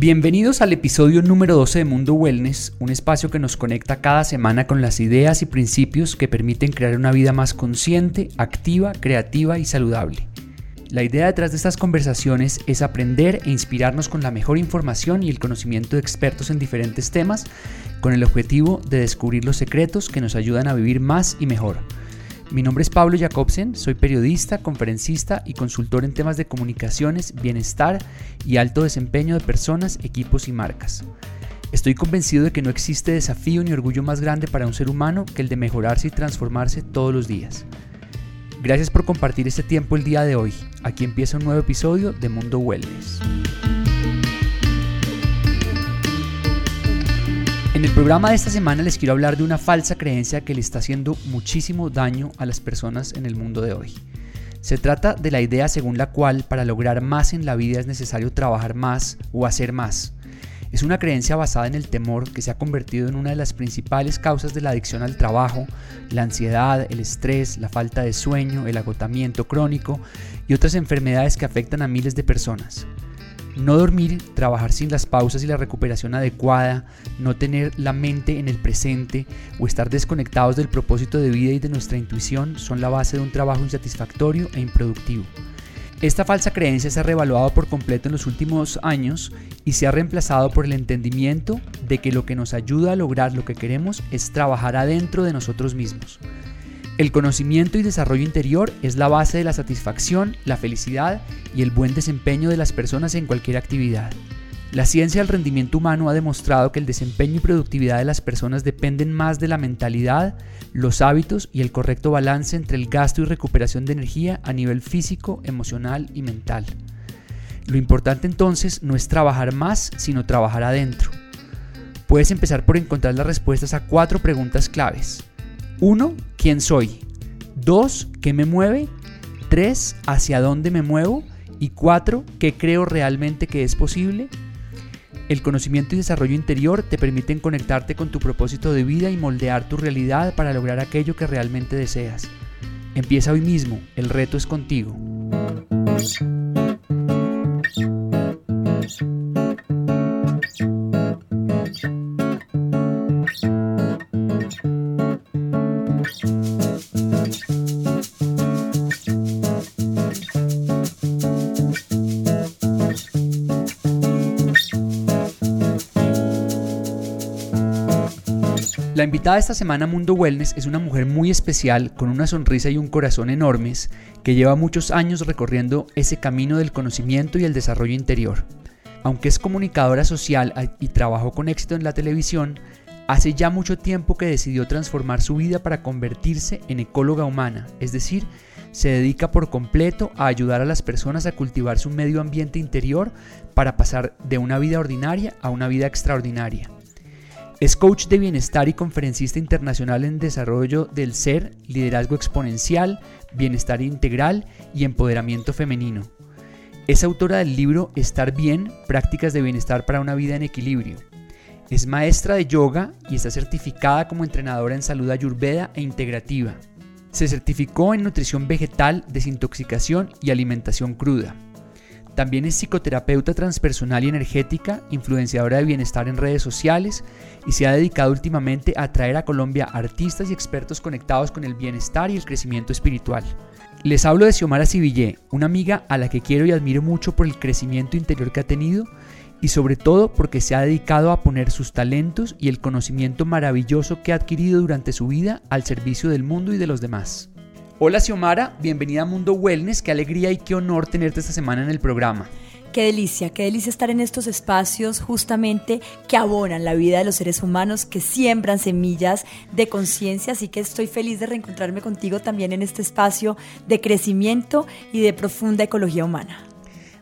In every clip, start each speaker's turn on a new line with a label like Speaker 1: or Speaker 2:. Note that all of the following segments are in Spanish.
Speaker 1: Bienvenidos al episodio número 12 de Mundo Wellness, un espacio que nos conecta cada semana con las ideas y principios que permiten crear una vida más consciente, activa, creativa y saludable. La idea detrás de estas conversaciones es aprender e inspirarnos con la mejor información y el conocimiento de expertos en diferentes temas, con el objetivo de descubrir los secretos que nos ayudan a vivir más y mejor. Mi nombre es Pablo Jacobsen, soy periodista, conferencista y consultor en temas de comunicaciones, bienestar y alto desempeño de personas, equipos y marcas. Estoy convencido de que no existe desafío ni orgullo más grande para un ser humano que el de mejorarse y transformarse todos los días. Gracias por compartir este tiempo el día de hoy. Aquí empieza un nuevo episodio de Mundo Wellness. En el programa de esta semana les quiero hablar de una falsa creencia que le está haciendo muchísimo daño a las personas en el mundo de hoy. Se trata de la idea según la cual para lograr más en la vida es necesario trabajar más o hacer más. Es una creencia basada en el temor que se ha convertido en una de las principales causas de la adicción al trabajo, la ansiedad, el estrés, la falta de sueño, el agotamiento crónico y otras enfermedades que afectan a miles de personas. No dormir, trabajar sin las pausas y la recuperación adecuada, no tener la mente en el presente o estar desconectados del propósito de vida y de nuestra intuición son la base de un trabajo insatisfactorio e improductivo. Esta falsa creencia se ha revaluado por completo en los últimos años y se ha reemplazado por el entendimiento de que lo que nos ayuda a lograr lo que queremos es trabajar adentro de nosotros mismos. El conocimiento y desarrollo interior es la base de la satisfacción, la felicidad y el buen desempeño de las personas en cualquier actividad. La ciencia del rendimiento humano ha demostrado que el desempeño y productividad de las personas dependen más de la mentalidad, los hábitos y el correcto balance entre el gasto y recuperación de energía a nivel físico, emocional y mental. Lo importante entonces no es trabajar más, sino trabajar adentro. Puedes empezar por encontrar las respuestas a cuatro preguntas claves. 1. ¿Quién soy? 2. ¿Qué me mueve? 3. ¿Hacia dónde me muevo? Y 4. ¿Qué creo realmente que es posible? El conocimiento y desarrollo interior te permiten conectarte con tu propósito de vida y moldear tu realidad para lograr aquello que realmente deseas. Empieza hoy mismo, el reto es contigo. Invitada esta semana Mundo Wellness es una mujer muy especial, con una sonrisa y un corazón enormes, que lleva muchos años recorriendo ese camino del conocimiento y el desarrollo interior. Aunque es comunicadora social y trabajó con éxito en la televisión, hace ya mucho tiempo que decidió transformar su vida para convertirse en ecóloga humana, es decir, se dedica por completo a ayudar a las personas a cultivar su medio ambiente interior para pasar de una vida ordinaria a una vida extraordinaria. Es coach de bienestar y conferencista internacional en desarrollo del ser, liderazgo exponencial, bienestar integral y empoderamiento femenino. Es autora del libro Estar bien, prácticas de bienestar para una vida en equilibrio. Es maestra de yoga y está certificada como entrenadora en salud ayurveda e integrativa. Se certificó en nutrición vegetal, desintoxicación y alimentación cruda. También es psicoterapeuta transpersonal y energética, influenciadora de bienestar en redes sociales y se ha dedicado últimamente a traer a Colombia artistas y expertos conectados con el bienestar y el crecimiento espiritual. Les hablo de Xiomara Civillé, una amiga a la que quiero y admiro mucho por el crecimiento interior que ha tenido y sobre todo porque se ha dedicado a poner sus talentos y el conocimiento maravilloso que ha adquirido durante su vida al servicio del mundo y de los demás. Hola Xiomara, bienvenida a Mundo Wellness, qué alegría y qué honor tenerte esta semana en el programa.
Speaker 2: Qué delicia, qué delicia estar en estos espacios justamente que abonan la vida de los seres humanos, que siembran semillas de conciencia, así que estoy feliz de reencontrarme contigo también en este espacio de crecimiento y de profunda ecología humana.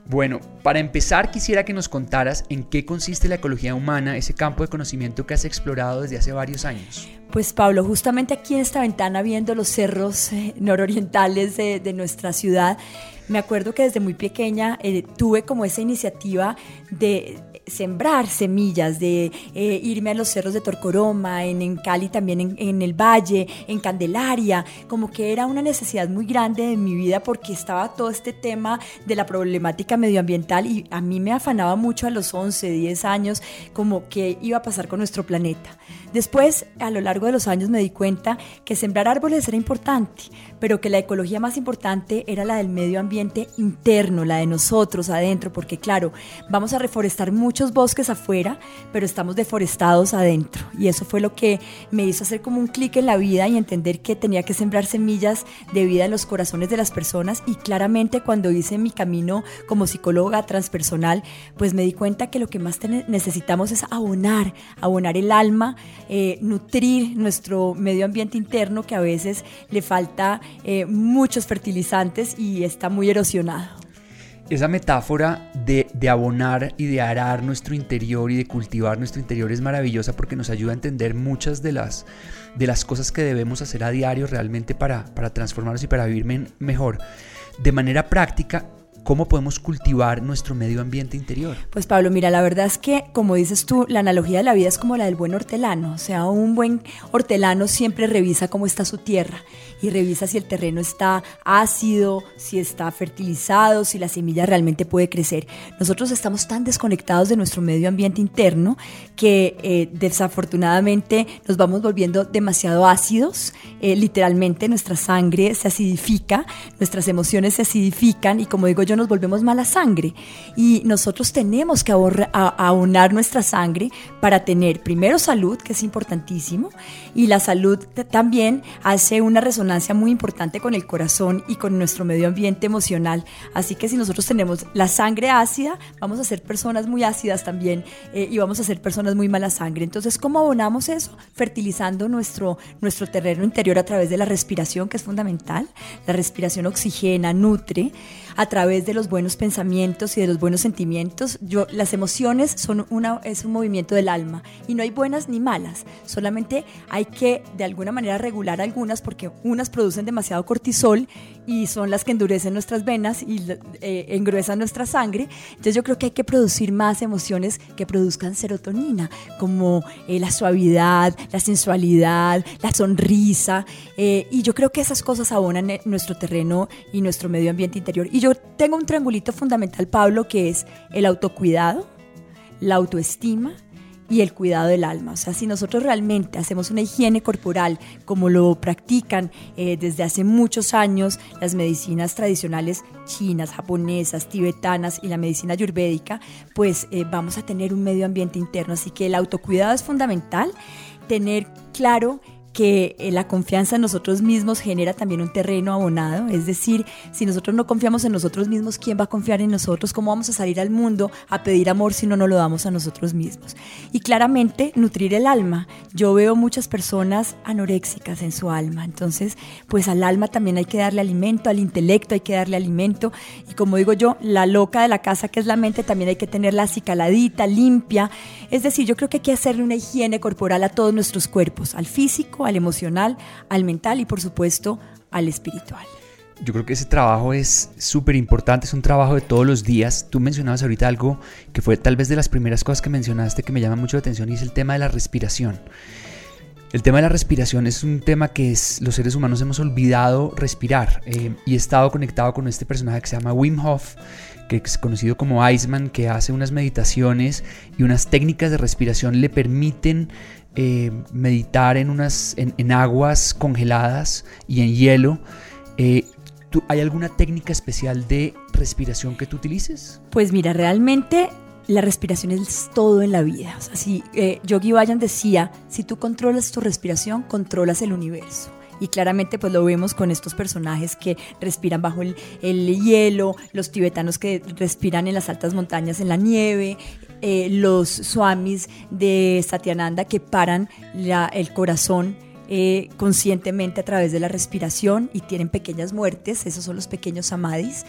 Speaker 1: Bueno, para empezar quisiera que nos contaras en qué consiste la ecología humana, ese campo de conocimiento que has explorado desde hace varios años.
Speaker 2: Pues Pablo, justamente aquí en esta ventana viendo los cerros eh, nororientales de, nuestra ciudad, me acuerdo que desde muy pequeña eh, tuve como esa iniciativa de sembrar semillas, de eh, irme a los cerros de Torcoroma, en, Cali también en, en, el Valle, en Candelaria, como que era una necesidad muy grande de mi vida porque estaba todo este tema de la problemática medioambiental y a mí me afanaba mucho a los 11, 10 años como que iba a pasar con nuestro planeta. Después, a lo largo de los años me di cuenta que sembrar árboles era importante, pero que la ecología más importante era la del medio ambiente interno, la de nosotros adentro, porque claro, vamos a reforestar muchos bosques afuera, pero estamos deforestados adentro. Y eso fue lo que me hizo hacer como un clic en la vida y entender que tenía que sembrar semillas de vida en los corazones de las personas. Y claramente cuando hice mi camino como psicóloga transpersonal, pues me di cuenta que lo que más necesitamos es abonar, abonar el alma, eh, nutrir nuestro medio ambiente interno que a veces le falta eh, muchos fertilizantes y está muy erosionado.
Speaker 1: Esa metáfora de, de, abonar y de arar nuestro interior y de cultivar nuestro interior es maravillosa porque nos ayuda a entender muchas de las, de las cosas que debemos hacer a diario realmente para, para transformarnos y para vivir mejor. De manera práctica, ¿Cómo podemos cultivar nuestro medio ambiente interior?
Speaker 2: Pues Pablo, mira, la verdad es que, como dices tú, la analogía de la vida es como la del buen hortelano. O sea, un buen hortelano siempre revisa cómo está su tierra y revisa si el terreno está ácido, si está fertilizado, si la semilla realmente puede crecer. Nosotros estamos tan desconectados de nuestro medio ambiente interno que eh, desafortunadamente nos vamos volviendo demasiado ácidos. Eh, literalmente nuestra sangre se acidifica, nuestras emociones se acidifican y como digo yo, nos volvemos mala sangre y nosotros tenemos que aunar nuestra sangre para tener primero salud, que es importantísimo, y la salud también hace una resonancia muy importante con el corazón y con nuestro medio ambiente emocional. Así que si nosotros tenemos la sangre ácida, vamos a ser personas muy ácidas también eh, y vamos a ser personas muy mala sangre. Entonces, ¿cómo abonamos eso? Fertilizando nuestro, nuestro terreno interior a través de la respiración, que es fundamental. La respiración oxigena, nutre a través de los buenos pensamientos y de los buenos sentimientos. Yo, las emociones son una, es un movimiento del alma y no hay buenas ni malas, solamente hay que de alguna manera regular algunas porque unas producen demasiado cortisol y son las que endurecen nuestras venas y eh, engruesan nuestra sangre. Entonces yo creo que hay que producir más emociones que produzcan serotonina, como eh, la suavidad, la sensualidad, la sonrisa. Eh, y yo creo que esas cosas abonan nuestro terreno y nuestro medio ambiente interior. Y tengo un triangulito fundamental, Pablo, que es el autocuidado, la autoestima y el cuidado del alma. O sea, si nosotros realmente hacemos una higiene corporal como lo practican eh, desde hace muchos años las medicinas tradicionales chinas, japonesas, tibetanas y la medicina ayurvédica, pues eh, vamos a tener un medio ambiente interno. Así que el autocuidado es fundamental, tener claro que eh, la confianza en nosotros mismos genera también un terreno abonado, es decir, si nosotros no confiamos en nosotros mismos, ¿quién va a confiar en nosotros? ¿Cómo vamos a salir al mundo a pedir amor si no nos lo damos a nosotros mismos? Y claramente, nutrir el alma. Yo veo muchas personas anoréxicas en su alma, entonces, pues al alma también hay que darle alimento, al intelecto hay que darle alimento, y como digo yo, la loca de la casa que es la mente también hay que tenerla acicaladita, limpia, es decir, yo creo que hay que hacerle una higiene corporal a todos nuestros cuerpos, al físico, al emocional, al mental y por supuesto al espiritual.
Speaker 1: Yo creo que ese trabajo es súper importante, es un trabajo de todos los días. Tú mencionabas ahorita algo que fue tal vez de las primeras cosas que mencionaste que me llama mucho la atención y es el tema de la respiración. El tema de la respiración es un tema que los seres humanos hemos olvidado respirar eh, y he estado conectado con este personaje que se llama Wim Hof, que es conocido como Iceman, que hace unas meditaciones y unas técnicas de respiración le permiten eh, meditar en, unas, en, aguas congeladas y en hielo. Eh, ¿Hay alguna técnica especial de respiración que tú utilices?
Speaker 2: Pues mira, realmente la respiración es todo en la vida. O si eh, Yogi Bayan decía, si tú controlas tu respiración, controlas el universo. Y claramente pues lo vemos con estos personajes que respiran bajo el, hielo, los tibetanos que respiran en las altas montañas en la nieve, eh, los swamis de Satyananda que paran el corazón eh, conscientemente a través de la respiración y tienen pequeñas muertes, esos son los pequeños samadhis.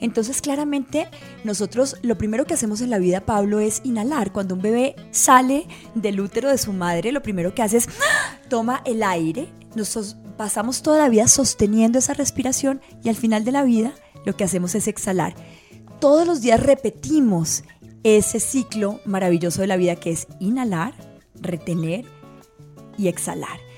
Speaker 2: Entonces, claramente, nosotros lo primero que hacemos en la vida, Pablo, es inhalar. Cuando un bebé sale del útero de su madre, lo primero que hace es ¡ah! toma el aire. Nosotros pasamos toda la vida sosteniendo esa respiración y al final de la vida lo que hacemos es exhalar. Todos los días repetimos ese ciclo maravilloso de la vida que es inhalar, retener y exhalar.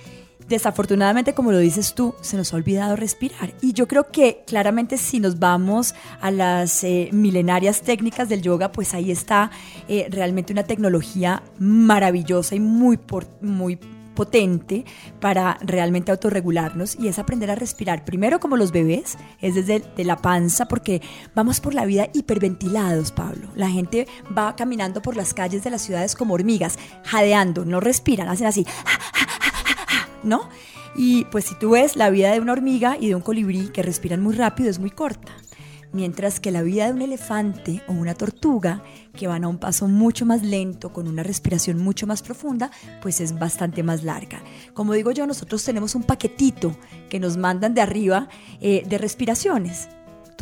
Speaker 2: Desafortunadamente, como lo dices tú, se nos ha olvidado respirar. Y yo creo que claramente si nos vamos a las eh, milenarias técnicas del yoga, pues ahí está eh, realmente una tecnología maravillosa y muy, muy potente para realmente autorregularnos y es aprender a respirar. Primero como los bebés, es desde la panza porque vamos por la vida hiperventilados, Pablo. La gente va caminando por las calles de las ciudades como hormigas, jadeando, no respiran, hacen así. ¿No? Y pues si tú ves la vida de una hormiga y de un colibrí que respiran muy rápido es muy corta, mientras que la vida de un elefante o una tortuga que van a un paso mucho más lento, con una respiración mucho más profunda, pues es bastante más larga. Como digo yo, nosotros tenemos un paquetito que nos mandan de arriba eh, de respiraciones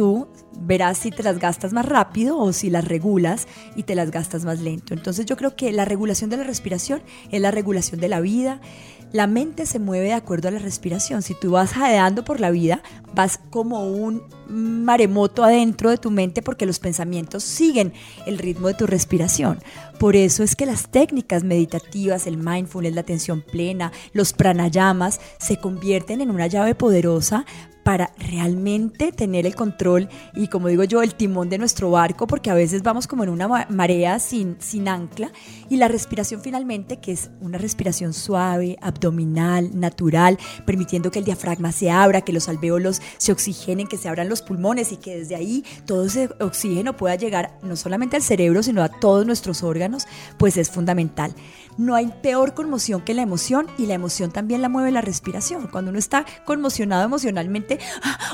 Speaker 2: tú verás si te las gastas más rápido o si las regulas y te las gastas más lento. Entonces yo creo que la regulación de la respiración es la regulación de la vida. La mente se mueve de acuerdo a la respiración. Si tú vas jadeando por la vida, vas como un maremoto adentro de tu mente porque los pensamientos siguen el ritmo de tu respiración. Por eso es que las técnicas meditativas, el mindfulness, la atención plena, los pranayamas, se convierten en una llave poderosa para realmente tener el control y como digo yo, el timón de nuestro barco, porque a veces vamos como en una marea sin, sin ancla y la respiración finalmente, que es una respiración suave, abdominal, natural, permitiendo que el diafragma se abra, que los alvéolos se oxigenen, que se abran los pulmones y que desde ahí todo ese oxígeno pueda llegar no solamente al cerebro, sino a todos nuestros órganos, pues es fundamental. No hay peor conmoción que la emoción y la emoción también la mueve la respiración. Cuando uno está conmocionado emocionalmente,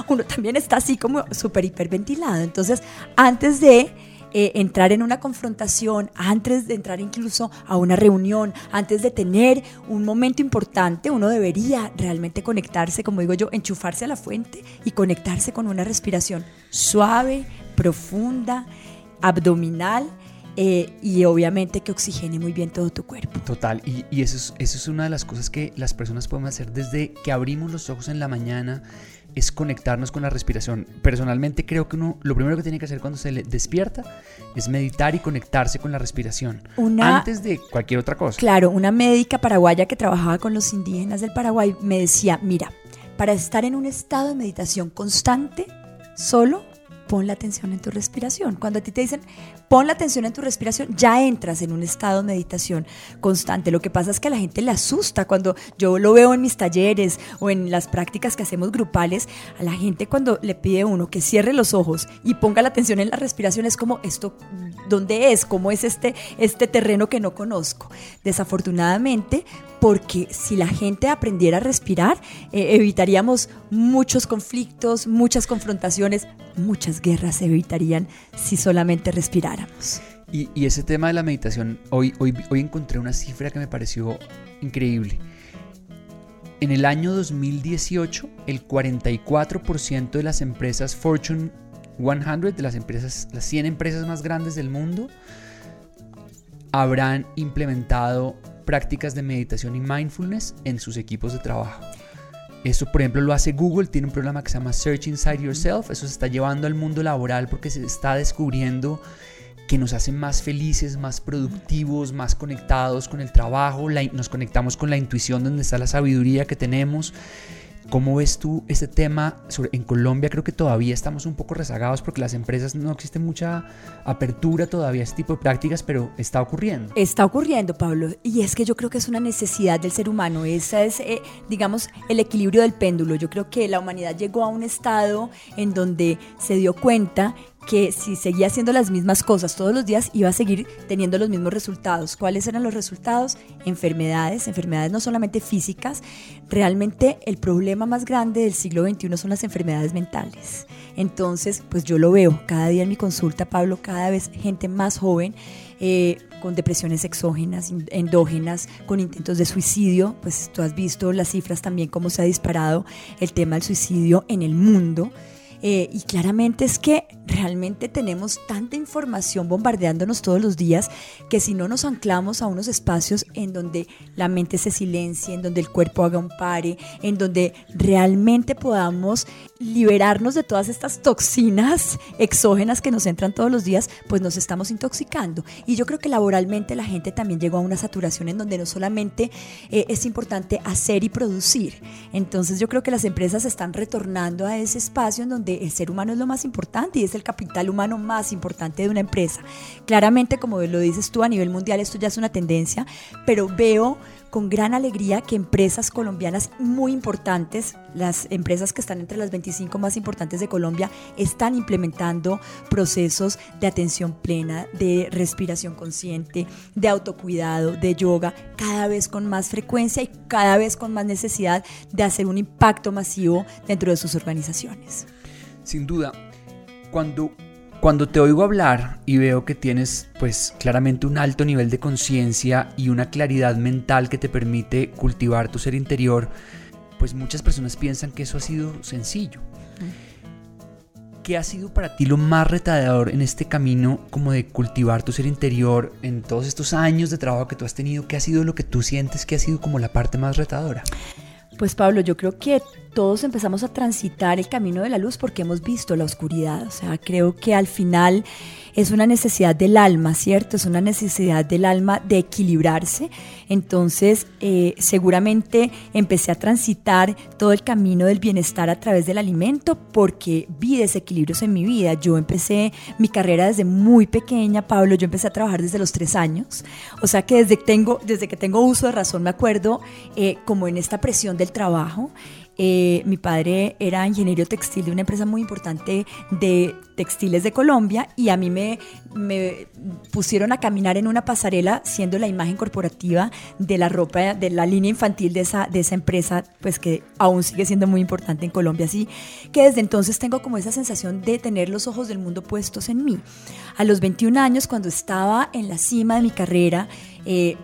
Speaker 2: uno también está así como súper hiperventilado. Entonces, antes de eh, entrar en una confrontación, antes de entrar incluso a una reunión, antes de tener un momento importante, uno debería realmente conectarse, como digo yo, enchufarse a la fuente y conectarse con una respiración suave, profunda, abdominal eh, y obviamente que oxigene muy bien todo tu cuerpo.
Speaker 1: Total, y, y eso, es, eso es una de las cosas que las personas podemos hacer desde que abrimos los ojos en la mañana, es conectarnos con la respiración. Personalmente creo que uno lo primero que tiene que hacer cuando se le despierta es meditar y conectarse con la respiración antes de cualquier otra cosa.
Speaker 2: Claro, una médica paraguaya que trabajaba con los indígenas del Paraguay me decía, mira, para estar en un estado de meditación constante, solo pon la atención en tu respiración. Cuando a ti te dicen, pon la atención en tu respiración, ya entras en un estado de meditación constante. Lo que pasa es que a la gente le asusta cuando yo lo veo en mis talleres o en las prácticas que hacemos grupales, a la gente cuando le pide uno que cierre los ojos y ponga la atención en la respiración es como esto, ¿dónde es? ¿Cómo es este, este terreno que no conozco? Desafortunadamente, porque si la gente aprendiera a respirar, eh, evitaríamos muchos conflictos, muchas confrontaciones, muchas guerras se evitarían si solamente
Speaker 1: Y, ese tema de la meditación, hoy, hoy, hoy encontré una cifra que me pareció increíble. En el año 2018, el 44% de las empresas Fortune 100, de las empresas, las 100 empresas más grandes del mundo, habrán implementado prácticas de meditación y mindfulness en sus equipos de trabajo. Eso, por ejemplo, lo hace Google, tiene un programa que se llama Search Inside Yourself, eso se está llevando al mundo laboral porque se está descubriendo que nos hacen más felices, más productivos, más conectados con el trabajo, nos conectamos con la intuición donde está la sabiduría que tenemos. ¿Cómo ves tú este tema? Sobre, en Colombia creo que todavía estamos un poco rezagados porque las empresas no existe mucha apertura todavía a este tipo de prácticas, pero está ocurriendo.
Speaker 2: Está ocurriendo, Pablo, y es que yo creo que es una necesidad del ser humano. Esa es, eh, digamos, el equilibrio del péndulo. Yo creo que la humanidad llegó a un estado en donde se dio cuenta que si seguía haciendo las mismas cosas todos los días iba a seguir teniendo los mismos resultados. ¿Cuáles eran los resultados? Enfermedades, enfermedades no solamente físicas, realmente el problema más grande del siglo XXI son las enfermedades mentales. Entonces, pues yo lo veo cada día en mi consulta, Pablo, cada vez gente más joven. Eh, con depresiones exógenas, endógenas, con intentos de suicidio, pues tú has visto las cifras también, cómo se ha disparado el tema del suicidio en el mundo. Eh, y claramente es que realmente tenemos tanta información bombardeándonos todos los días que si no nos anclamos a unos espacios en donde la mente se silencie, en donde el cuerpo haga un pare, en donde realmente podamos liberarnos de todas estas toxinas exógenas que nos entran todos los días, pues nos estamos intoxicando. Y yo creo que laboralmente la gente también llegó a una saturación en donde no solamente eh, es importante hacer y producir. Entonces yo creo que las empresas están retornando a ese espacio en donde el ser humano es lo más importante y es el capital humano más importante de una empresa. Claramente, como lo dices tú, a nivel mundial esto ya es una tendencia, pero veo con gran alegría que empresas colombianas muy importantes, las empresas que están entre las 25 más importantes de Colombia, están implementando procesos de atención plena, de respiración consciente, de autocuidado, de yoga, cada vez con más frecuencia y cada vez con más necesidad de hacer un impacto masivo dentro de sus organizaciones.
Speaker 1: Sin duda, cuando cuando te oigo hablar y veo que tienes pues claramente un alto nivel de conciencia y una claridad mental que te permite cultivar tu ser interior, pues muchas personas piensan que eso ha sido sencillo. ¿Qué ha sido para ti lo más retador en este camino como de cultivar tu ser interior en todos estos años de trabajo que tú has tenido? ¿Qué ha sido lo que tú sientes que ha sido como la parte más retadora?
Speaker 2: Pues Pablo, yo creo que todos empezamos a transitar el camino de la luz porque hemos visto la oscuridad. O sea, creo que al final es una necesidad del alma, ¿cierto? Es una necesidad del alma de equilibrarse. Entonces, eh, seguramente empecé a transitar todo el camino del bienestar a través del alimento porque vi desequilibrios en mi vida. Yo empecé mi carrera desde muy pequeña, Pablo. Yo empecé a trabajar desde los tres años. O sea que desde, tengo, desde que tengo uso de razón me acuerdo eh, como en esta presión del trabajo eh, mi padre era ingeniero textil de una empresa muy importante de textiles de Colombia y a mí me, me, pusieron a caminar en una pasarela siendo la imagen corporativa de la ropa, de la línea infantil de esa, de esa empresa, pues que aún sigue siendo muy importante en Colombia. Así que desde entonces tengo como esa sensación de tener los ojos del mundo puestos en mí. A los 21 años, cuando estaba en la cima de mi carrera, eh,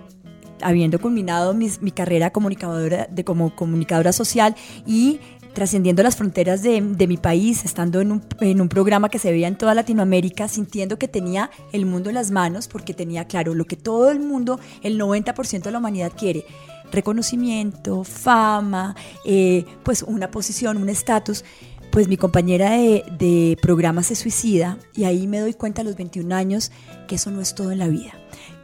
Speaker 2: habiendo culminado mi carrera comunicadora, de, como comunicadora social y trascendiendo las fronteras de, mi país, estando en un, en un, programa que se veía en toda Latinoamérica, sintiendo que tenía el mundo en las manos, porque tenía claro lo que todo el mundo, el 90% de la humanidad quiere, reconocimiento, fama, eh, pues una posición, un estatus. Pues mi compañera de, de programa se suicida y ahí me doy cuenta a los 21 años que eso no es todo en la vida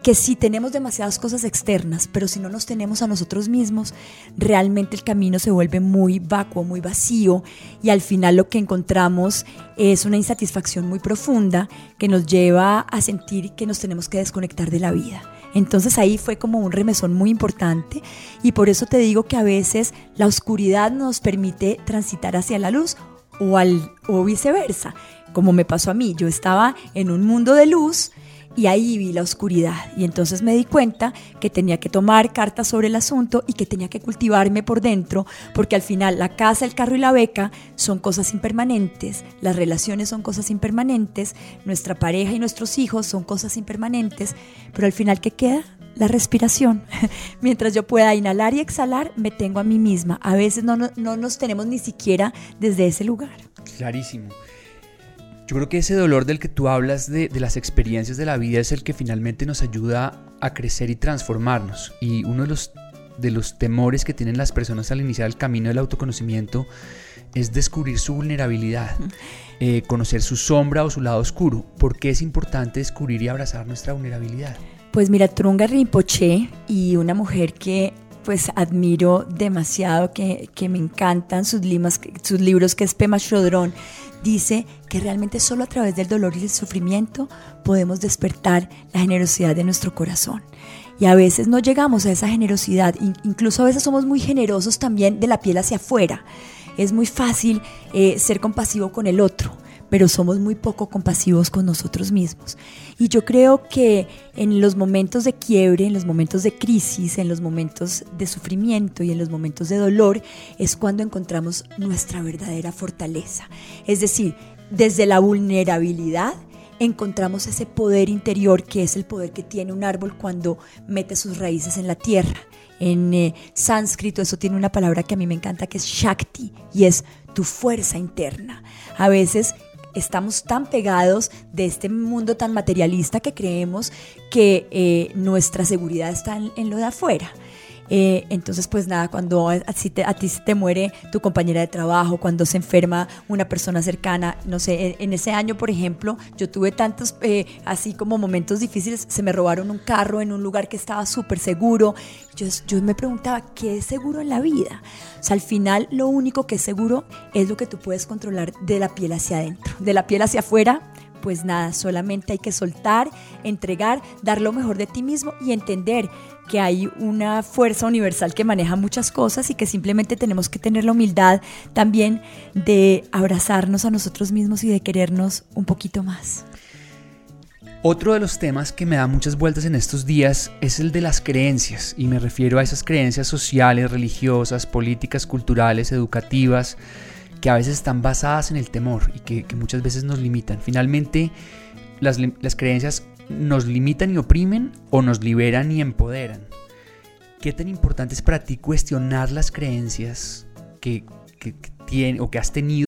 Speaker 2: que si tenemos demasiadas cosas externas, pero si no nos tenemos a nosotros mismos, realmente el camino se vuelve muy vacuo, muy vacío y al final lo que encontramos es una insatisfacción muy profunda que nos lleva a sentir que nos tenemos que desconectar de la vida. Entonces ahí fue como un remesón muy importante y por eso te digo que a veces la oscuridad nos permite transitar hacia la luz o, al, o viceversa, como me pasó a mí. Yo estaba en un mundo de luz, y ahí vi la oscuridad y entonces me di cuenta que tenía que tomar cartas sobre el asunto y que tenía que cultivarme por dentro porque al final la casa, el carro y la beca son cosas impermanentes, las relaciones son cosas impermanentes, nuestra pareja y nuestros hijos son cosas impermanentes, pero al final ¿qué queda? La respiración. Mientras yo pueda inhalar y exhalar, me tengo a mí misma. A veces no, no nos tenemos ni siquiera desde ese lugar.
Speaker 1: Clarísimo. Yo creo que ese dolor del que tú hablas de, las experiencias de la vida es el que finalmente nos ayuda a crecer y transformarnos. Y uno de los, de los temores que tienen las personas al iniciar el camino del autoconocimiento es descubrir su vulnerabilidad, eh, conocer su sombra o su lado oscuro. ¿Por qué es importante descubrir y abrazar nuestra vulnerabilidad?
Speaker 2: Pues mira, Trunga Rinpoche y una mujer que pues admiro demasiado, que, que me encantan sus, limas, sus libros, que es Pema Chodrón, dice que realmente solo a través del dolor y el sufrimiento podemos despertar la generosidad de nuestro corazón. Y a veces no llegamos a esa generosidad, incluso a veces somos muy generosos también de la piel hacia afuera. Es muy fácil eh, ser compasivo con el otro, pero somos muy poco compasivos con nosotros mismos. Y yo creo que en los momentos de quiebre, en los momentos de crisis, en los momentos de sufrimiento y en los momentos de dolor, es cuando encontramos nuestra verdadera fortaleza. Es decir, desde la vulnerabilidad encontramos ese poder interior que es el poder que tiene un árbol cuando mete sus raíces en la tierra. En eh, sánscrito eso tiene una palabra que a mí me encanta que es Shakti y es tu fuerza interna. A veces estamos tan pegados de este mundo tan materialista que creemos que eh, nuestra seguridad está en lo de afuera. Eh, entonces, pues nada, cuando a, te, a, ti se te muere tu compañera de trabajo, cuando se enferma una persona cercana, no sé, en, ese año, por ejemplo, yo tuve tantos, eh, así como momentos difíciles, se me robaron un carro en un lugar que estaba súper seguro. Yo, yo me preguntaba, ¿qué es seguro en la vida? O sea, al final lo único que es seguro es lo que tú puedes controlar de la piel hacia adentro, de la piel hacia afuera pues nada, solamente hay que soltar, entregar, dar lo mejor de ti mismo y entender que hay una fuerza universal que maneja muchas cosas y que simplemente tenemos que tener la humildad también de abrazarnos a nosotros mismos y de querernos un poquito más.
Speaker 1: Otro de los temas que me da muchas vueltas en estos días es el de las creencias, y me refiero a esas creencias sociales, religiosas, políticas, culturales, educativas, que a veces están basadas en el temor y que, muchas veces nos limitan. Finalmente, las, creencias nos limitan y oprimen o nos liberan y empoderan. ¿Qué tan importante es para ti cuestionar las creencias que, que, o que has tenido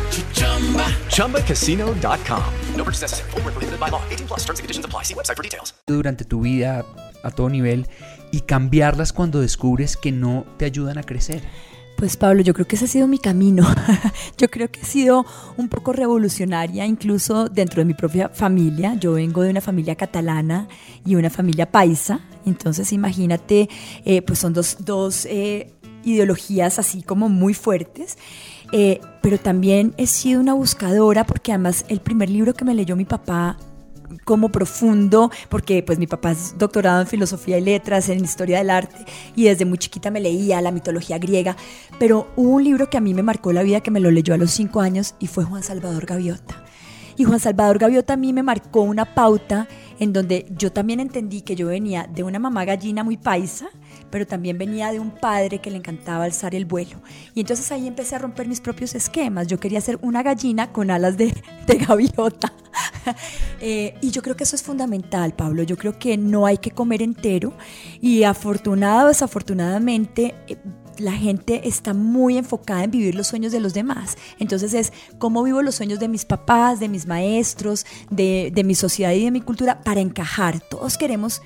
Speaker 3: ChumbaCasino.com. No purchase necessary. Forward, prohibited by law. 18 plus terms and conditions apply. See website for details.
Speaker 1: Durante tu vida a todo nivel y cambiarlas cuando descubres que no te ayudan a crecer.
Speaker 2: Pues Pablo, yo creo que ese ha sido mi camino. yo creo que he sido un poco revolucionaria, incluso dentro de mi propia familia. Yo vengo de una familia catalana y una familia paisa. Entonces imagínate, eh, pues son dos, dos eh, ideologías así como muy fuertes. Eh, pero también he sido una buscadora porque además el primer libro que me leyó mi papá como profundo, porque pues mi papá es doctorado en filosofía y letras, en historia del arte, y desde muy chiquita me leía la mitología griega, pero hubo un libro que a mí me marcó la vida, que me lo leyó a los cinco años, y fue Juan Salvador Gaviota. Y Juan Salvador Gaviota a mí me marcó una pauta en donde yo también entendí que yo venía de una mamá gallina muy paisa, pero también venía de un padre que le encantaba alzar el vuelo. Y entonces ahí empecé a romper mis propios esquemas. Yo quería ser una gallina con alas de, gaviota. Eh, y yo creo que eso es fundamental, Pablo. Yo creo que no hay que comer entero. Y afortunado o desafortunadamente... Eh, la gente está muy enfocada en vivir los sueños de los demás. Entonces es cómo vivo los sueños de mis papás, de mis maestros, de, de mi sociedad y de mi cultura para encajar. Todos queremos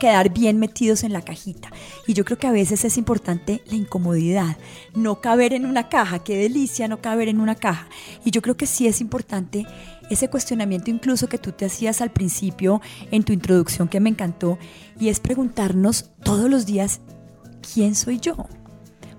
Speaker 2: quedar bien metidos en la cajita. Y yo creo que a veces es importante la incomodidad, no caber en una caja, qué delicia no caber en una caja. Y yo creo que sí es importante ese cuestionamiento incluso que tú te hacías al principio en tu introducción que me encantó, y es preguntarnos todos los días, ¿quién soy yo?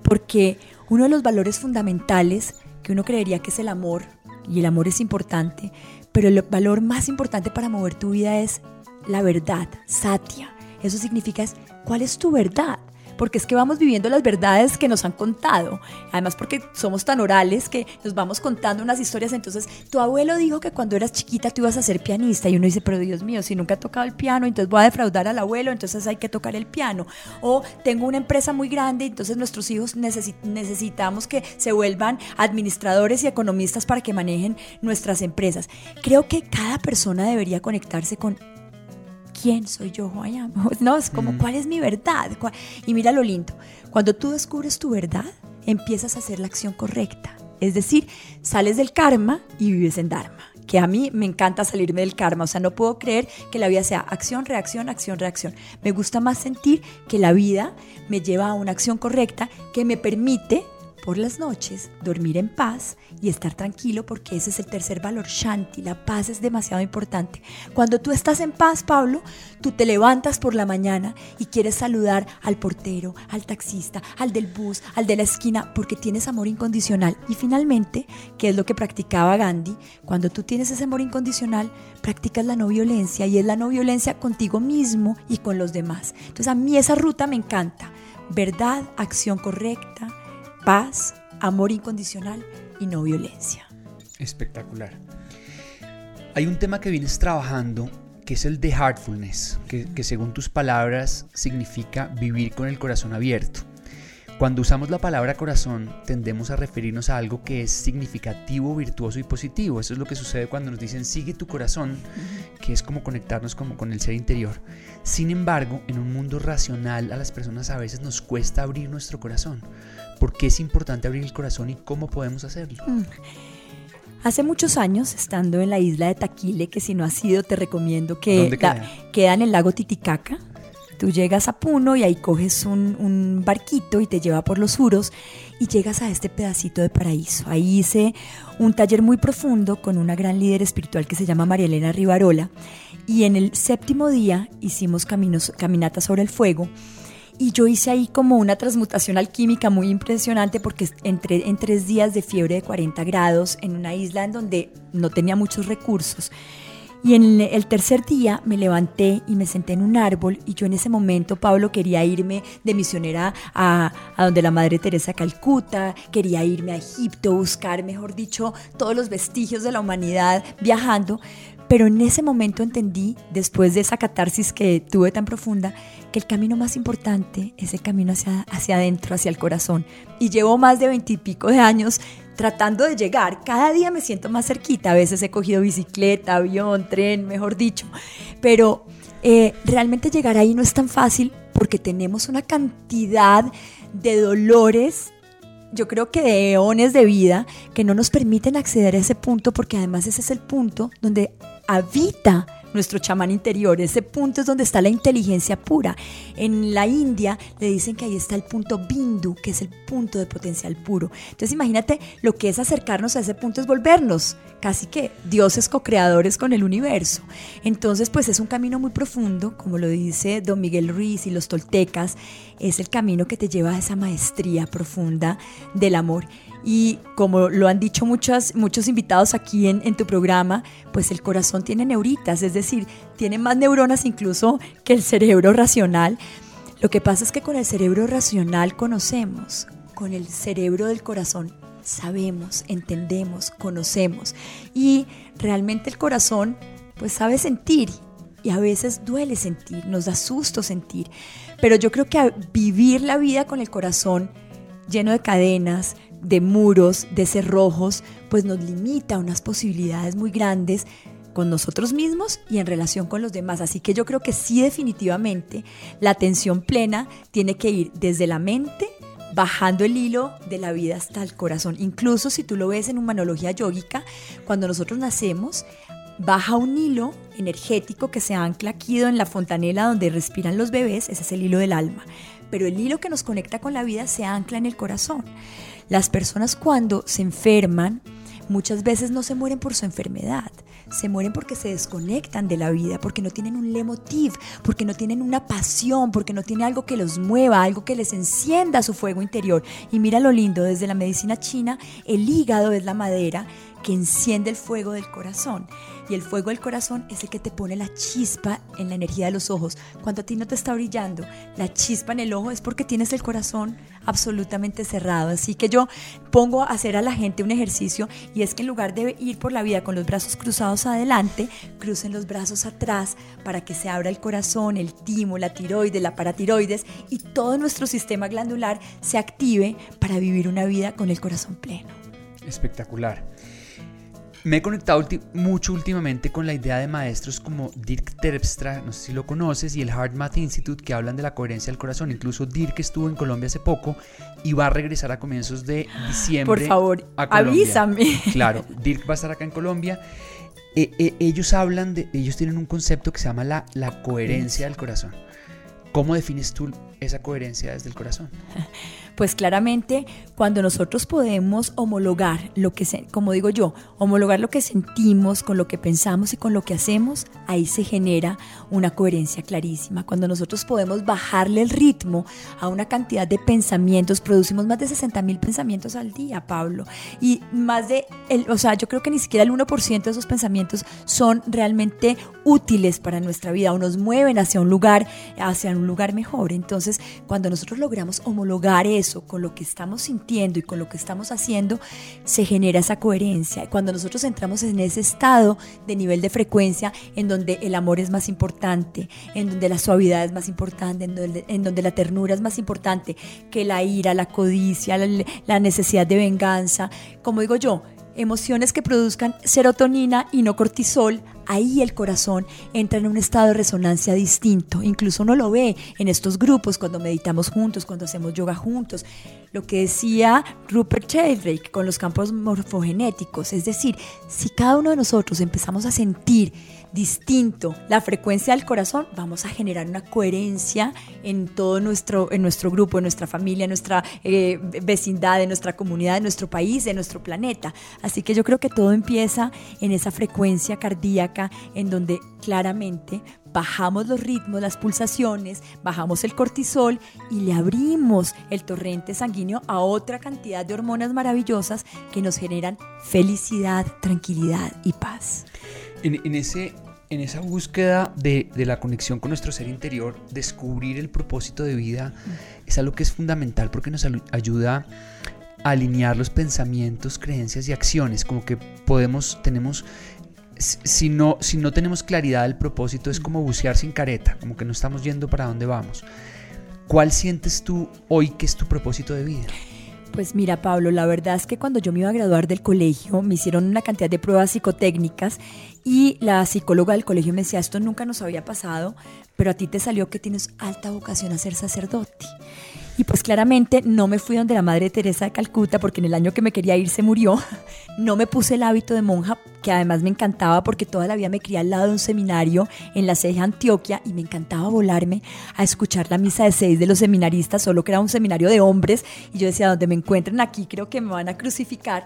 Speaker 2: Porque uno de los valores fundamentales que uno creería que es el amor, y el amor es importante, pero el valor más importante para mover tu vida es la verdad, satya. Eso significa cuál es tu verdad porque es que vamos viviendo las verdades que nos han contado. Además porque somos tan orales que nos vamos contando unas historias. Entonces, tu abuelo dijo que cuando eras chiquita tú ibas a ser pianista y uno dice, pero Dios mío, si nunca he tocado el piano, entonces voy a defraudar al abuelo, entonces hay que tocar el piano. O tengo una empresa muy grande, entonces nuestros hijos necesitamos que se vuelvan administradores y economistas para que manejen nuestras empresas. Creo que cada persona debería conectarse con ¿quién soy yo, Juan? No, es como, ¿cuál es mi verdad? Y mira lo lindo, cuando tú descubres tu verdad, empiezas a hacer la acción correcta. Es decir, sales del karma y vives en dharma. Que a mí me encanta salirme del karma, o sea, no puedo creer que la vida sea acción, reacción, acción, reacción. Me gusta más sentir que la vida me lleva a una acción correcta que me permite por las noches, dormir en paz y estar tranquilo porque ese es el tercer valor, Shanti. La paz es demasiado importante. Cuando tú estás en paz, Pablo, tú te levantas por la mañana y quieres saludar al portero, al taxista, al del bus, al de la esquina, porque tienes amor incondicional. Y finalmente, que es lo que practicaba Gandhi, cuando tú tienes ese amor incondicional, practicas la no violencia y es la no violencia contigo mismo y con los demás. Entonces a mí esa ruta me encanta. Verdad, acción correcta, paz, amor incondicional y no violencia.
Speaker 1: Espectacular. Hay un tema que vienes trabajando que es el de heartfulness, que, según tus palabras significa vivir con el corazón abierto. Cuando usamos la palabra corazón tendemos a referirnos a algo que es significativo, virtuoso y positivo. Eso es lo que sucede cuando nos dicen sigue tu corazón, que es como conectarnos como con el ser interior. Sin embargo, en un mundo racional a las personas a veces nos cuesta abrir nuestro corazón. ¿Por qué es importante abrir el corazón y cómo podemos hacerlo? Mm.
Speaker 2: Hace muchos años, estando en la isla de Taquile, que si no has ido te recomiendo que queda en el lago Titicaca, Tú llegas a Puno y ahí coges un, barquito y te lleva por los suros y llegas a este pedacito de paraíso. Ahí hice un taller muy profundo con una gran líder espiritual que se llama María Elena Rivarola y en el séptimo día hicimos caminatas sobre el fuego y yo hice ahí como una transmutación alquímica muy impresionante porque entré en tres días de fiebre de 40 grados en una isla en donde no tenía muchos recursos y en el tercer día me levanté y me senté en un árbol y yo en ese momento, Pablo, quería irme de misionera a, a donde la Madre Teresa Calcuta, quería irme a Egipto, buscar, mejor dicho, todos los vestigios de la humanidad viajando. Pero en ese momento entendí, después de esa catarsis que tuve tan profunda, que el camino más importante es el camino hacia, hacia adentro, hacia el corazón. Y llevo más de veintipico de años tratando de llegar. Cada día me siento más cerquita. A veces he cogido bicicleta, avión, tren, mejor dicho. Pero eh, realmente llegar ahí no es tan fácil porque tenemos una cantidad de dolores yo creo que de eones de vida que no nos permiten acceder a ese punto porque además ese es el punto donde habita nuestro chamán interior. Ese punto es donde está la inteligencia pura. En la India le dicen que ahí está el punto bindu, que es el punto de potencial puro. Entonces imagínate lo que es acercarnos a ese punto, es volvernos casi que dioses co-creadores con el universo. Entonces pues es un camino muy profundo, como lo dice don Miguel Ruiz y los toltecas, es el camino que te lleva a esa maestría profunda del amor. Y como lo han dicho muchos, muchos invitados aquí en, en, tu programa, pues el corazón tiene neuritas, es decir, tiene más neuronas incluso que el cerebro racional. Lo que pasa es que con el cerebro racional conocemos, con el cerebro del corazón sabemos, entendemos, conocemos. Y realmente el corazón pues sabe sentir y a veces duele sentir, nos da susto sentir. Pero yo creo que vivir la vida con el corazón lleno de cadenas, de muros, de cerrojos, pues nos limita a unas posibilidades muy grandes con nosotros mismos y en relación con los demás. Así que yo creo que sí definitivamente la atención plena tiene que ir desde la mente, bajando el hilo de la vida hasta el corazón. Incluso si tú lo ves en humanología yógica, cuando nosotros nacemos, baja un hilo energético que se ancla aquí en la fontanela donde respiran los bebés, ese es el hilo del alma. Pero el hilo que nos conecta con la vida se ancla en el corazón. Las personas cuando se enferman, muchas veces no se mueren por su enfermedad, se mueren porque se desconectan de la vida, porque no tienen un lemotiv, porque no tienen una pasión, porque no tienen algo que los mueva, algo que les encienda su fuego interior. Y mira lo lindo, desde la medicina china, el hígado es la madera que enciende el fuego del corazón. Y el fuego del corazón es el que te pone la chispa en la energía de los ojos. Cuando a ti no te está brillando la chispa en el ojo es porque tienes el corazón absolutamente cerrado. Así que yo pongo a hacer a la gente un ejercicio y es que en lugar de ir por la vida con los brazos cruzados adelante, crucen los brazos atrás para que se abra el corazón, el timo, la tiroides, la paratiroides y todo nuestro sistema glandular se active para vivir una vida con el corazón pleno.
Speaker 1: Espectacular. Me he conectado mucho últimamente con la idea de maestros como Dirk Terpstra, no sé si lo conoces, y el Heart Math Institute que hablan de la coherencia del corazón. Incluso Dirk estuvo en Colombia hace poco y va a regresar a comienzos de diciembre.
Speaker 2: Por favor, avísame.
Speaker 1: Claro, Dirk va a estar acá en Colombia. Eh, eh, ellos hablan de, ellos tienen un concepto que se llama la, la coherencia del corazón. ¿Cómo defines tú esa coherencia desde el corazón?
Speaker 2: Pues claramente cuando nosotros podemos homologar lo que, como digo yo, homologar lo que sentimos con lo que pensamos y con lo que hacemos, ahí se genera una coherencia clarísima. Cuando nosotros podemos bajarle el ritmo a una cantidad de pensamientos, producimos más de 60 mil pensamientos al día, Pablo, y más de, el, o sea, yo creo que ni siquiera el 1% de esos pensamientos son realmente útiles para nuestra vida o nos mueven hacia un lugar, hacia un lugar mejor. Entonces, cuando nosotros logramos homologar eso, con lo que estamos sintiendo y con lo que estamos haciendo, se genera esa coherencia. Cuando nosotros entramos en ese estado de nivel de frecuencia en donde el amor es más importante, en donde la suavidad es más importante, en donde, la ternura es más importante que la ira, la codicia, la necesidad de venganza, como digo yo, emociones que produzcan serotonina y no cortisol, ahí el corazón entra en un estado de resonancia distinto. Incluso uno lo ve en estos grupos cuando meditamos juntos, cuando hacemos yoga juntos. Lo que decía Rupert Sheldrake con los campos morfogenéticos, es decir, si cada uno de nosotros empezamos a sentir distinto la frecuencia del corazón, vamos a generar una coherencia en todo nuestro, en nuestro grupo, en nuestra familia, en nuestra eh, vecindad, en nuestra comunidad, en nuestro país, en nuestro planeta. Así que yo creo que todo empieza en esa frecuencia cardíaca en donde claramente bajamos los ritmos, las pulsaciones, bajamos el cortisol y le abrimos el torrente sanguíneo a otra cantidad de hormonas maravillosas que nos generan felicidad, tranquilidad y paz.
Speaker 1: En, ese, en esa búsqueda de, la conexión con nuestro ser interior, descubrir el propósito de vida es algo que es fundamental porque nos ayuda a alinear los pensamientos, creencias y acciones. Como que podemos, tenemos, si no, si no tenemos claridad del propósito, es como bucear sin careta, como que no estamos yendo para dónde vamos. ¿Cuál sientes tú hoy que es tu propósito de vida?
Speaker 2: Pues mira, Pablo, la verdad es que cuando yo me iba a graduar del colegio, me hicieron una cantidad de pruebas psicotécnicas y la psicóloga del colegio me decía, esto nunca nos había pasado, pero a ti te salió que tienes alta vocación a ser sacerdote. Y pues claramente no me fui donde la Madre Teresa de Calcuta porque en el año que me quería ir se murió. No me puse el hábito de monja, que además me encantaba porque toda la vida me crié al lado de un seminario en la de Antioquia y me encantaba volarme a escuchar la misa de seis de los seminaristas, solo que era un seminario de hombres y yo decía, donde me encuentren aquí creo que me van a crucificar.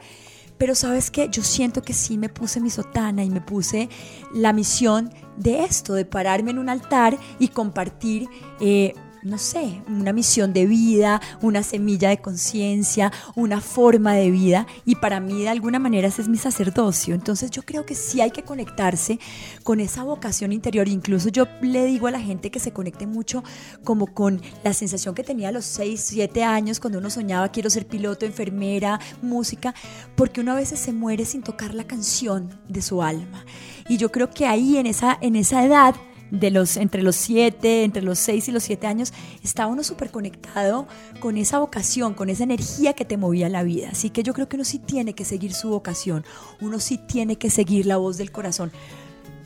Speaker 2: Pero sabes qué, yo siento que sí me puse mi sotana y me puse la misión de esto, de pararme en un altar y compartir eh, no sé, una misión de vida, una semilla de conciencia, una forma de vida y para mí de alguna manera ese es mi sacerdocio. Entonces yo creo que sí hay que conectarse con esa vocación interior. Incluso yo le digo a la gente que se conecte mucho como con la sensación que tenía a los 6, 7 años cuando uno soñaba quiero ser piloto, enfermera, música, porque uno a veces se muere sin tocar la canción de su alma. Y yo creo que ahí en esa, en esa edad de los, entre los siete, entre los seis y los siete años, estaba uno súper conectado con esa vocación, con esa energía que te movía la vida. Así que yo creo que uno sí tiene que seguir su vocación, uno sí tiene que seguir la voz del corazón.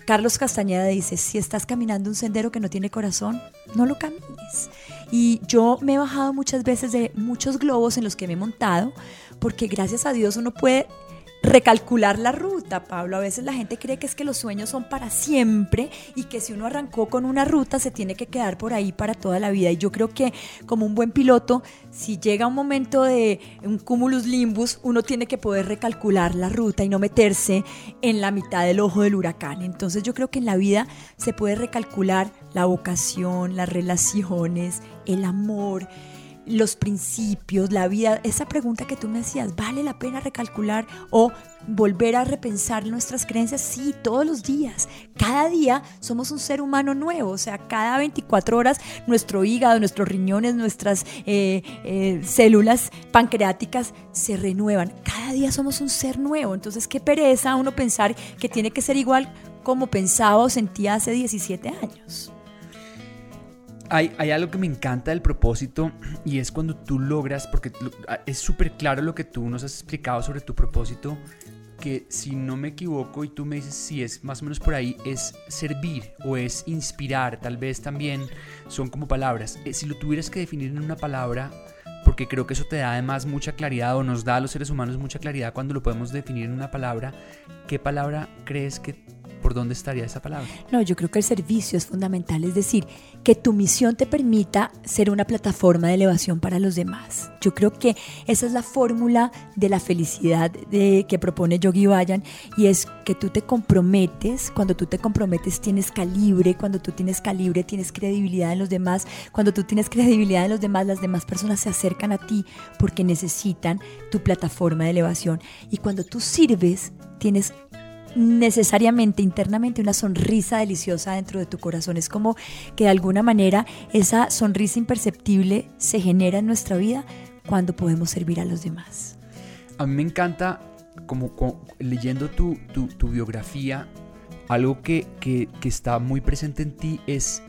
Speaker 2: Carlos Castañeda dice, si estás caminando un sendero que no tiene corazón, no lo camines. Y yo me he bajado muchas veces de muchos globos en los que me he montado, porque gracias a Dios uno puede recalcular la ruta, Pablo. A veces la gente cree que es que los sueños son para siempre y que si uno arrancó con una ruta se tiene que quedar por ahí para toda la vida. Y yo creo que como un buen piloto, si llega un momento de un cumulus limbus, uno tiene que poder recalcular la ruta y no meterse en la mitad del ojo del huracán. Entonces yo creo que en la vida se puede recalcular la vocación, las relaciones, el amor los principios, la vida, esa pregunta que tú me hacías, ¿vale la pena recalcular o volver a repensar nuestras creencias? Sí, todos los días. Cada día somos un ser humano nuevo, o sea, cada 24 horas nuestro hígado, nuestros riñones, nuestras eh, eh, células pancreáticas se renuevan. Cada día somos un ser nuevo, entonces qué pereza uno pensar que tiene que ser igual como pensaba o sentía hace 17 años
Speaker 1: hay, algo que me encanta del propósito y es cuando tú logras, porque es súper claro lo que tú nos has explicado sobre tu propósito, que si no me equivoco y tú me dices si es más o menos por ahí, es servir o es inspirar, tal vez también son como palabras. Eh, si lo tuvieras que definir en una palabra, porque creo que eso te da además mucha claridad o nos da a los seres humanos mucha claridad cuando lo podemos definir en una palabra, ¿qué palabra crees que ¿por dónde estaría esa palabra?
Speaker 2: No, yo creo que el servicio es fundamental, es decir, que tu misión te permita ser una plataforma de elevación para los demás. Yo creo que esa es la fórmula de la felicidad de, que propone Yogi Bayan y es que tú te comprometes, cuando tú te comprometes tienes calibre, cuando tú tienes calibre tienes credibilidad en los demás, cuando tú tienes credibilidad en los demás, las demás personas se acercan a ti porque necesitan tu plataforma de elevación y cuando tú sirves tienes necesariamente internamente una sonrisa deliciosa dentro de tu corazón. Es como que de alguna manera esa sonrisa imperceptible se genera en nuestra vida cuando podemos servir a los demás.
Speaker 1: A mí me encanta, como, leyendo tu, tu, biografía, algo que, que, que está muy presente en ti es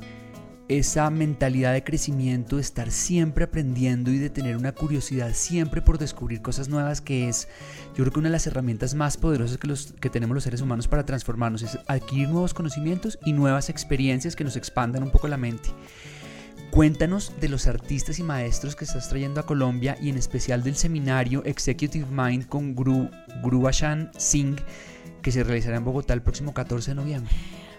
Speaker 1: esa mentalidad de crecimiento, de estar siempre aprendiendo y de tener una curiosidad siempre por descubrir cosas nuevas, que es, yo creo que una de las herramientas más poderosas que, los, que tenemos los seres humanos para transformarnos, es adquirir nuevos conocimientos y nuevas experiencias que nos expandan un poco la mente. Cuéntanos de los artistas y maestros que estás trayendo a Colombia y en especial del seminario Executive Mind con Guru, Guru Singh que se realizará en Bogotá el próximo 14 de noviembre.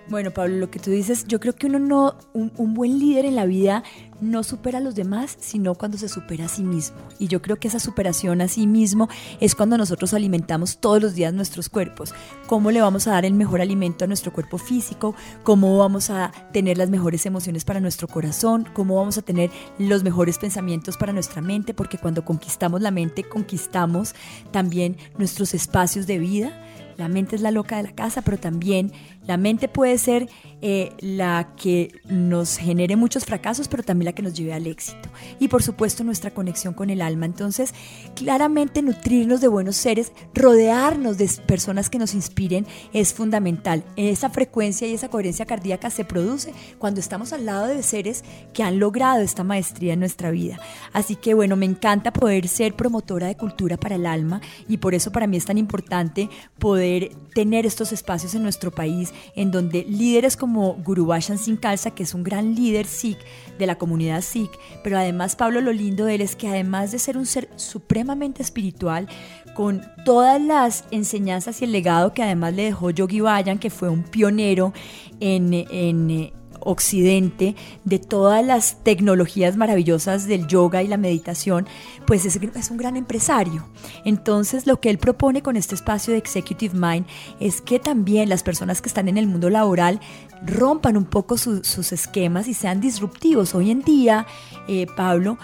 Speaker 2: Bueno, Pablo, lo que tú dices, yo creo que uno no, un, buen líder en la vida no supera a los demás, sino cuando se supera a sí mismo. Y yo creo que esa superación a sí mismo es cuando nosotros alimentamos todos los días nuestros cuerpos. ¿Cómo le vamos a dar el mejor alimento a nuestro cuerpo físico? ¿Cómo vamos a tener las mejores emociones para nuestro corazón? ¿Cómo vamos a tener los mejores pensamientos para nuestra mente? Porque cuando conquistamos la mente, conquistamos también nuestros espacios de vida. La mente es la loca de la casa, pero también la mente puede ser eh, la que nos genere muchos fracasos, pero también la que nos lleve al éxito. Y por supuesto nuestra conexión con el alma. Entonces, claramente nutrirnos de buenos seres, rodearnos de personas que nos inspiren es fundamental. Esa frecuencia y esa coherencia cardíaca se produce cuando estamos al lado de seres que han logrado esta maestría en nuestra vida. Así que bueno, me encanta poder ser promotora de cultura para el alma y por eso para mí es tan importante poder tener estos espacios en nuestro país en donde líderes como Guru Bashan Singh Khalsa, que es un gran líder Sikh de la comunidad Sikh, pero además Pablo lo lindo de él es que además de ser un ser supremamente espiritual, con todas las enseñanzas y el legado que además le dejó Yogi Bayan, que fue un pionero en, en occidente de todas las tecnologías maravillosas del yoga y la meditación, pues es, un gran empresario. Entonces lo que él propone con este espacio de Executive Mind es que también las personas que están en el mundo laboral rompan un poco sus esquemas y sean disruptivos. Hoy en día, eh, Pablo,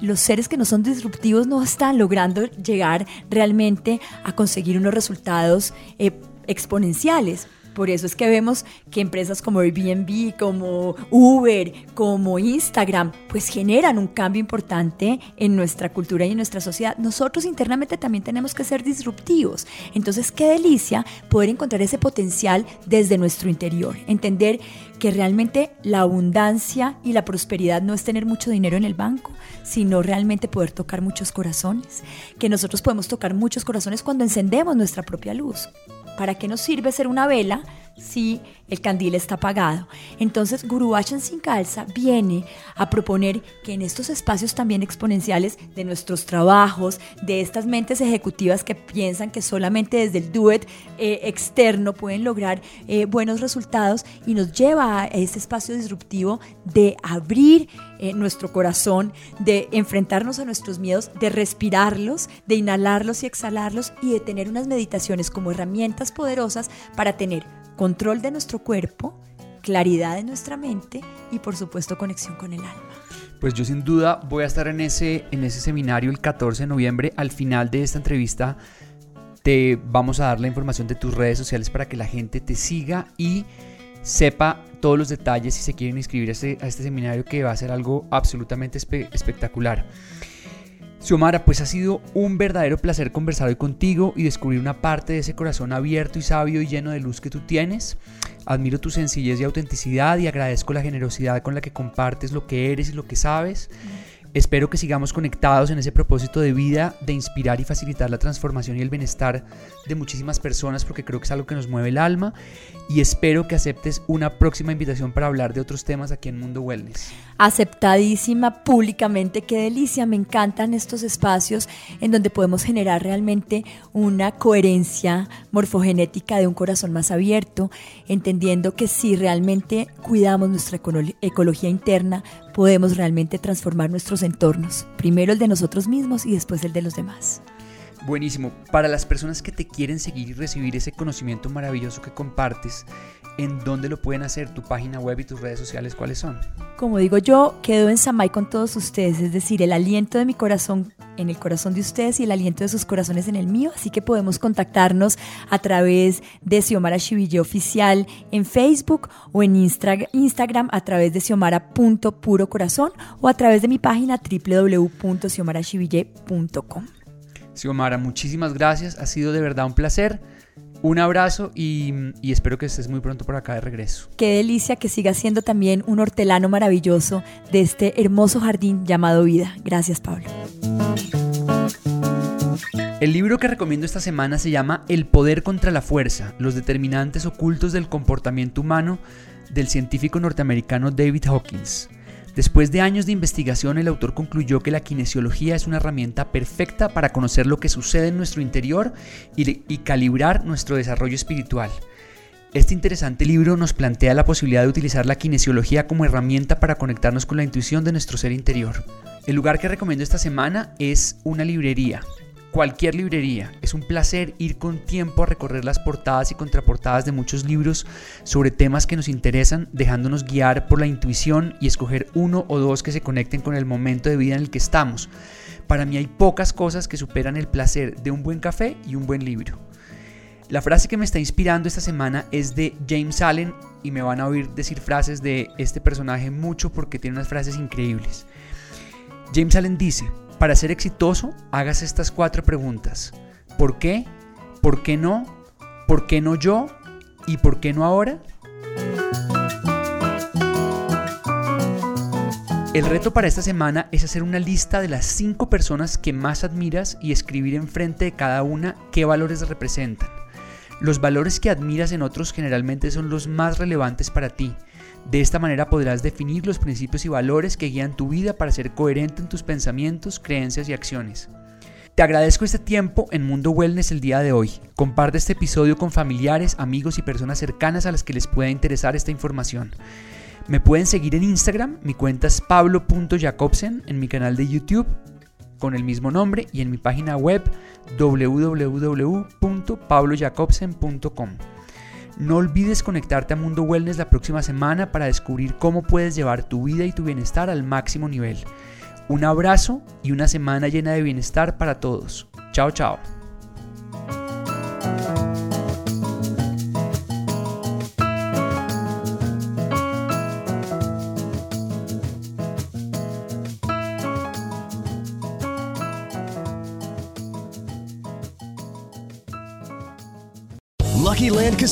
Speaker 2: los seres que no son disruptivos no están logrando llegar realmente a conseguir unos resultados eh, exponenciales. Por eso es que vemos que empresas como Airbnb, como Uber, como Instagram, pues generan un cambio importante en nuestra cultura y en nuestra sociedad. Nosotros internamente también tenemos que ser disruptivos. Entonces, qué delicia poder encontrar ese potencial desde nuestro interior. Entender que realmente la abundancia y la prosperidad no es tener mucho dinero en el banco, sino realmente poder tocar muchos corazones. Que nosotros podemos tocar muchos corazones cuando encendemos nuestra propia luz. ¿Para qué nos sirve ser una vela si el candil está apagado. Entonces, Guruachan sin calza viene a proponer que en estos espacios también exponenciales de nuestros trabajos, de estas mentes ejecutivas que piensan que solamente desde el duet eh, externo pueden lograr eh, buenos resultados y nos lleva a ese espacio disruptivo de abrir eh, nuestro corazón, de enfrentarnos a nuestros miedos, de respirarlos, de inhalarlos y exhalarlos y de tener unas meditaciones como herramientas poderosas para tener control de nuestro cuerpo, claridad de nuestra mente y por supuesto conexión con el alma.
Speaker 1: Pues yo sin duda voy a estar en ese, en ese seminario el 14 de noviembre. Al final de esta entrevista te vamos a dar la información de tus redes sociales para que la gente te siga y sepa todos los detalles si se quieren inscribir a este, este seminario que va a ser algo absolutamente espectacular. Xiomara, pues ha sido un verdadero placer conversar hoy contigo y descubrir una parte de ese corazón abierto y sabio y lleno de luz que tú tienes. Admiro tu sencillez y autenticidad y agradezco la generosidad con la que compartes lo que eres y lo que sabes. Espero que sigamos conectados en ese propósito de vida de inspirar y facilitar la transformación y el bienestar de muchísimas personas porque creo que es algo que nos mueve el alma y espero que aceptes una próxima invitación para hablar de otros temas aquí en Mundo Wellness.
Speaker 2: Aceptadísima públicamente, qué delicia, me encantan estos espacios en donde podemos generar realmente una coherencia morfogenética de un corazón más abierto, entendiendo que si realmente cuidamos nuestra ecología interna, podemos realmente transformar nuestros entornos, primero el de nosotros mismos y después el de los demás.
Speaker 1: Buenísimo. Para las personas que te quieren seguir y recibir ese conocimiento maravilloso que compartes, ¿en dónde lo pueden hacer? ¿Tu página web y tus redes sociales cuáles son?
Speaker 2: Como digo yo, quedo en Samay con todos ustedes, es decir, el aliento de mi corazón en el corazón de ustedes y el aliento de sus corazones en el mío, así que podemos contactarnos a través de Xiomara Chiville Oficial en Facebook o en Instagram a través de xiomara.purocorazón o a través de mi página www.xiomarachiville.com.
Speaker 1: Xiomara, muchísimas gracias. Ha sido de verdad un placer. Un abrazo y, y, espero que estés muy pronto por acá de regreso.
Speaker 2: Qué delicia que sigas siendo también un hortelano maravilloso de este hermoso jardín llamado vida. Gracias, Pablo.
Speaker 1: El libro que recomiendo esta semana se llama El poder contra la fuerza, los determinantes ocultos del comportamiento humano del científico norteamericano David Hawkins. Después de años de investigación, el autor concluyó que la kinesiología es una herramienta perfecta para conocer lo que sucede en nuestro interior y, calibrar nuestro desarrollo espiritual. Este interesante libro nos plantea la posibilidad de utilizar la kinesiología como herramienta para conectarnos con la intuición de nuestro ser interior. El lugar que recomiendo esta semana es una librería, cualquier librería. Es un placer ir con tiempo a recorrer las portadas y contraportadas de muchos libros sobre temas que nos interesan, dejándonos guiar por la intuición y escoger uno o dos que se conecten con el momento de vida en el que estamos. Para mí hay pocas cosas que superan el placer de un buen café y un buen libro. La frase que me está inspirando esta semana es de James Allen y me van a oír decir frases de este personaje mucho porque tiene unas frases increíbles. James Allen dice, para ser exitoso, hagas estas cuatro preguntas. ¿Por qué? ¿Por qué no? ¿Por qué no yo? ¿Y por qué no ahora? El reto para esta semana es hacer una lista de las cinco personas que más admiras y escribir enfrente de cada una qué valores representan. Los valores que admiras en otros generalmente son los más relevantes para ti de esta manera podrás definir los principios y valores que guían tu vida para ser coherente en tus pensamientos, creencias y acciones. Te agradezco este tiempo en Mundo Wellness el día de hoy. Comparte este episodio con familiares, amigos y personas cercanas a las que les pueda interesar esta información. Me pueden seguir en Instagram, mi cuenta es pablo.jacobsen, en mi canal de YouTube con el mismo nombre y en mi página web www.pablojacobsen.com. No olvides conectarte a Mundo Wellness la próxima semana para descubrir cómo puedes llevar tu vida y tu bienestar al máximo nivel. Un abrazo y una semana llena de bienestar para todos. Chao, chao.